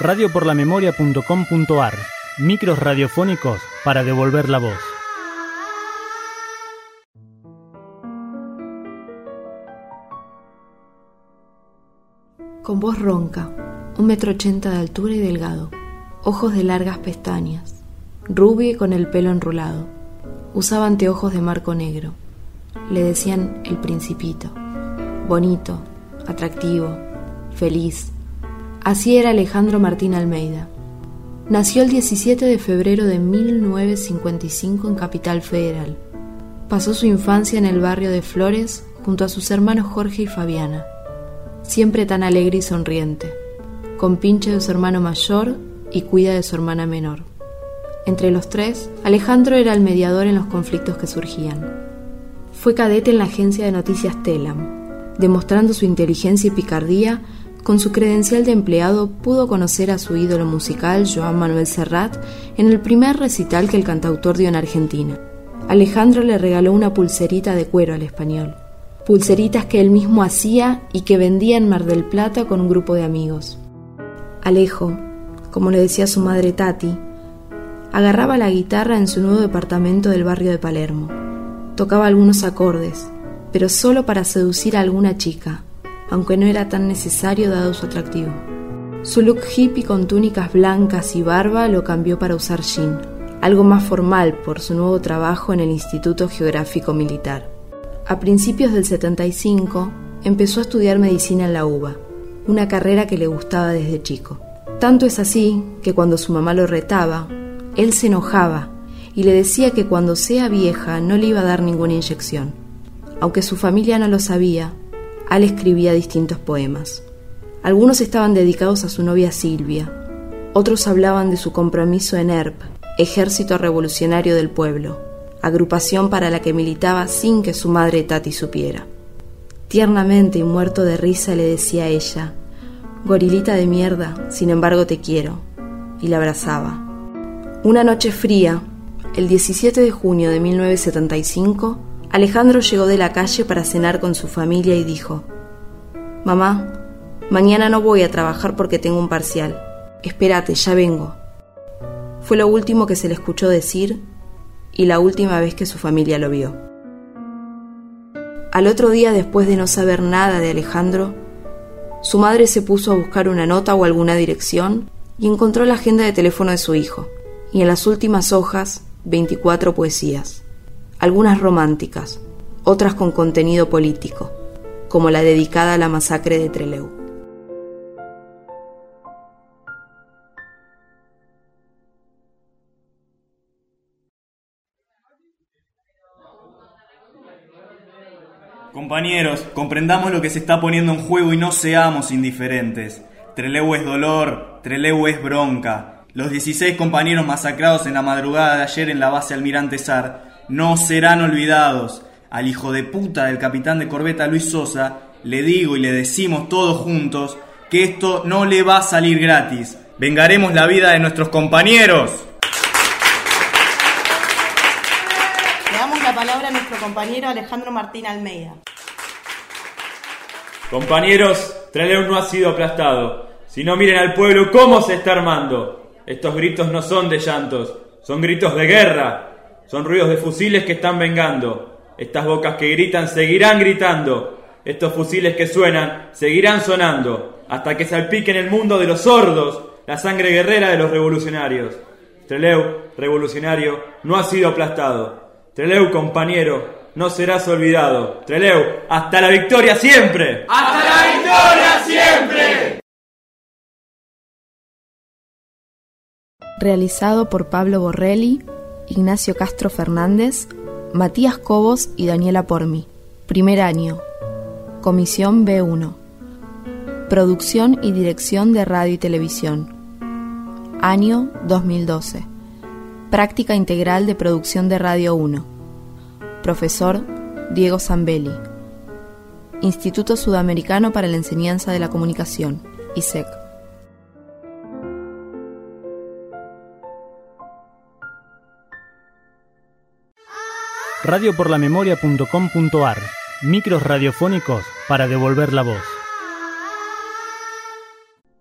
radioporlamemoria.com.ar Micros radiofónicos para devolver la voz. Con voz ronca, un metro ochenta de altura y delgado, ojos de largas pestañas, rubio y con el pelo enrulado. Usaba anteojos de marco negro. Le decían el principito. Bonito, atractivo, feliz. Así era Alejandro Martín Almeida. Nació el 17 de febrero de 1955 en Capital Federal. Pasó su infancia en el barrio de Flores junto a sus hermanos Jorge y Fabiana. Siempre tan alegre y sonriente. Con pinche de su hermano mayor y cuida de su hermana menor. Entre los tres, Alejandro era el mediador en los conflictos que surgían. Fue cadete en la agencia de noticias Telam. Demostrando su inteligencia y picardía, con su credencial de empleado pudo conocer a su ídolo musical, Joan Manuel Serrat, en el primer recital que el cantautor dio en Argentina. Alejandro le regaló una pulserita de cuero al español. Pulseritas que él mismo hacía y que vendía en Mar del Plata con un grupo de amigos. Alejo, como le decía su madre Tati, agarraba la guitarra en su nuevo departamento del barrio de Palermo. Tocaba algunos acordes, pero solo para seducir a alguna chica, aunque no era tan necesario dado su atractivo. Su look hippie con túnicas blancas y barba lo cambió para usar jean, algo más formal por su nuevo trabajo en el Instituto Geográfico Militar. A principios del 75 empezó a estudiar medicina en la UBA, una carrera que le gustaba desde chico. Tanto es así que cuando su mamá lo retaba, él se enojaba y le decía que cuando sea vieja no le iba a dar ninguna inyección. Aunque su familia no lo sabía, Al escribía distintos poemas. Algunos estaban dedicados a su novia Silvia, otros hablaban de su compromiso en ERP, Ejército Revolucionario del Pueblo, agrupación para la que militaba sin que su madre Tati supiera. Tiernamente y muerto de risa le decía a ella, Gorilita de mierda, sin embargo te quiero, y la abrazaba. Una noche fría, el 17 de junio de 1975, Alejandro llegó de la calle para cenar con su familia y dijo, Mamá, mañana no voy a trabajar porque tengo un parcial. Espérate, ya vengo. Fue lo último que se le escuchó decir y la última vez que su familia lo vio. Al otro día, después de no saber nada de Alejandro, su madre se puso a buscar una nota o alguna dirección y encontró la agenda de teléfono de su hijo, y en las últimas hojas 24 poesías algunas románticas, otras con contenido político, como la dedicada a la masacre de Trelew. Compañeros, comprendamos lo que se está poniendo en juego y no seamos indiferentes. Trelew es dolor, Trelew es bronca. Los 16 compañeros masacrados en la madrugada de ayer en la base Almirante Sar no serán olvidados. Al hijo de puta del capitán de corbeta Luis Sosa le digo y le decimos todos juntos que esto no le va a salir gratis. Vengaremos la vida de nuestros compañeros. Le damos la palabra a nuestro compañero Alejandro Martín Almeida. Compañeros, Trelew no ha sido aplastado. Si no miren al pueblo cómo se está armando. Estos gritos no son de llantos, son gritos de guerra. Son ruidos de fusiles que están vengando. Estas bocas que gritan seguirán gritando. Estos fusiles que suenan seguirán sonando hasta que salpiquen el mundo de los sordos la sangre guerrera de los revolucionarios. Treleu, revolucionario, no ha sido aplastado. Treleu, compañero, no serás olvidado. Treleu, hasta la victoria siempre. ¡Hasta la victoria siempre! Realizado por Pablo Borrelli Ignacio Castro Fernández, Matías Cobos y Daniela Pormi. Primer año. Comisión B1. Producción y dirección de radio y televisión. Año 2012. Práctica integral de producción de Radio 1. Profesor Diego Zambelli. Instituto Sudamericano para la Enseñanza de la Comunicación, ISEC. radioporlamemoria.com.ar Micros radiofónicos para devolver la voz.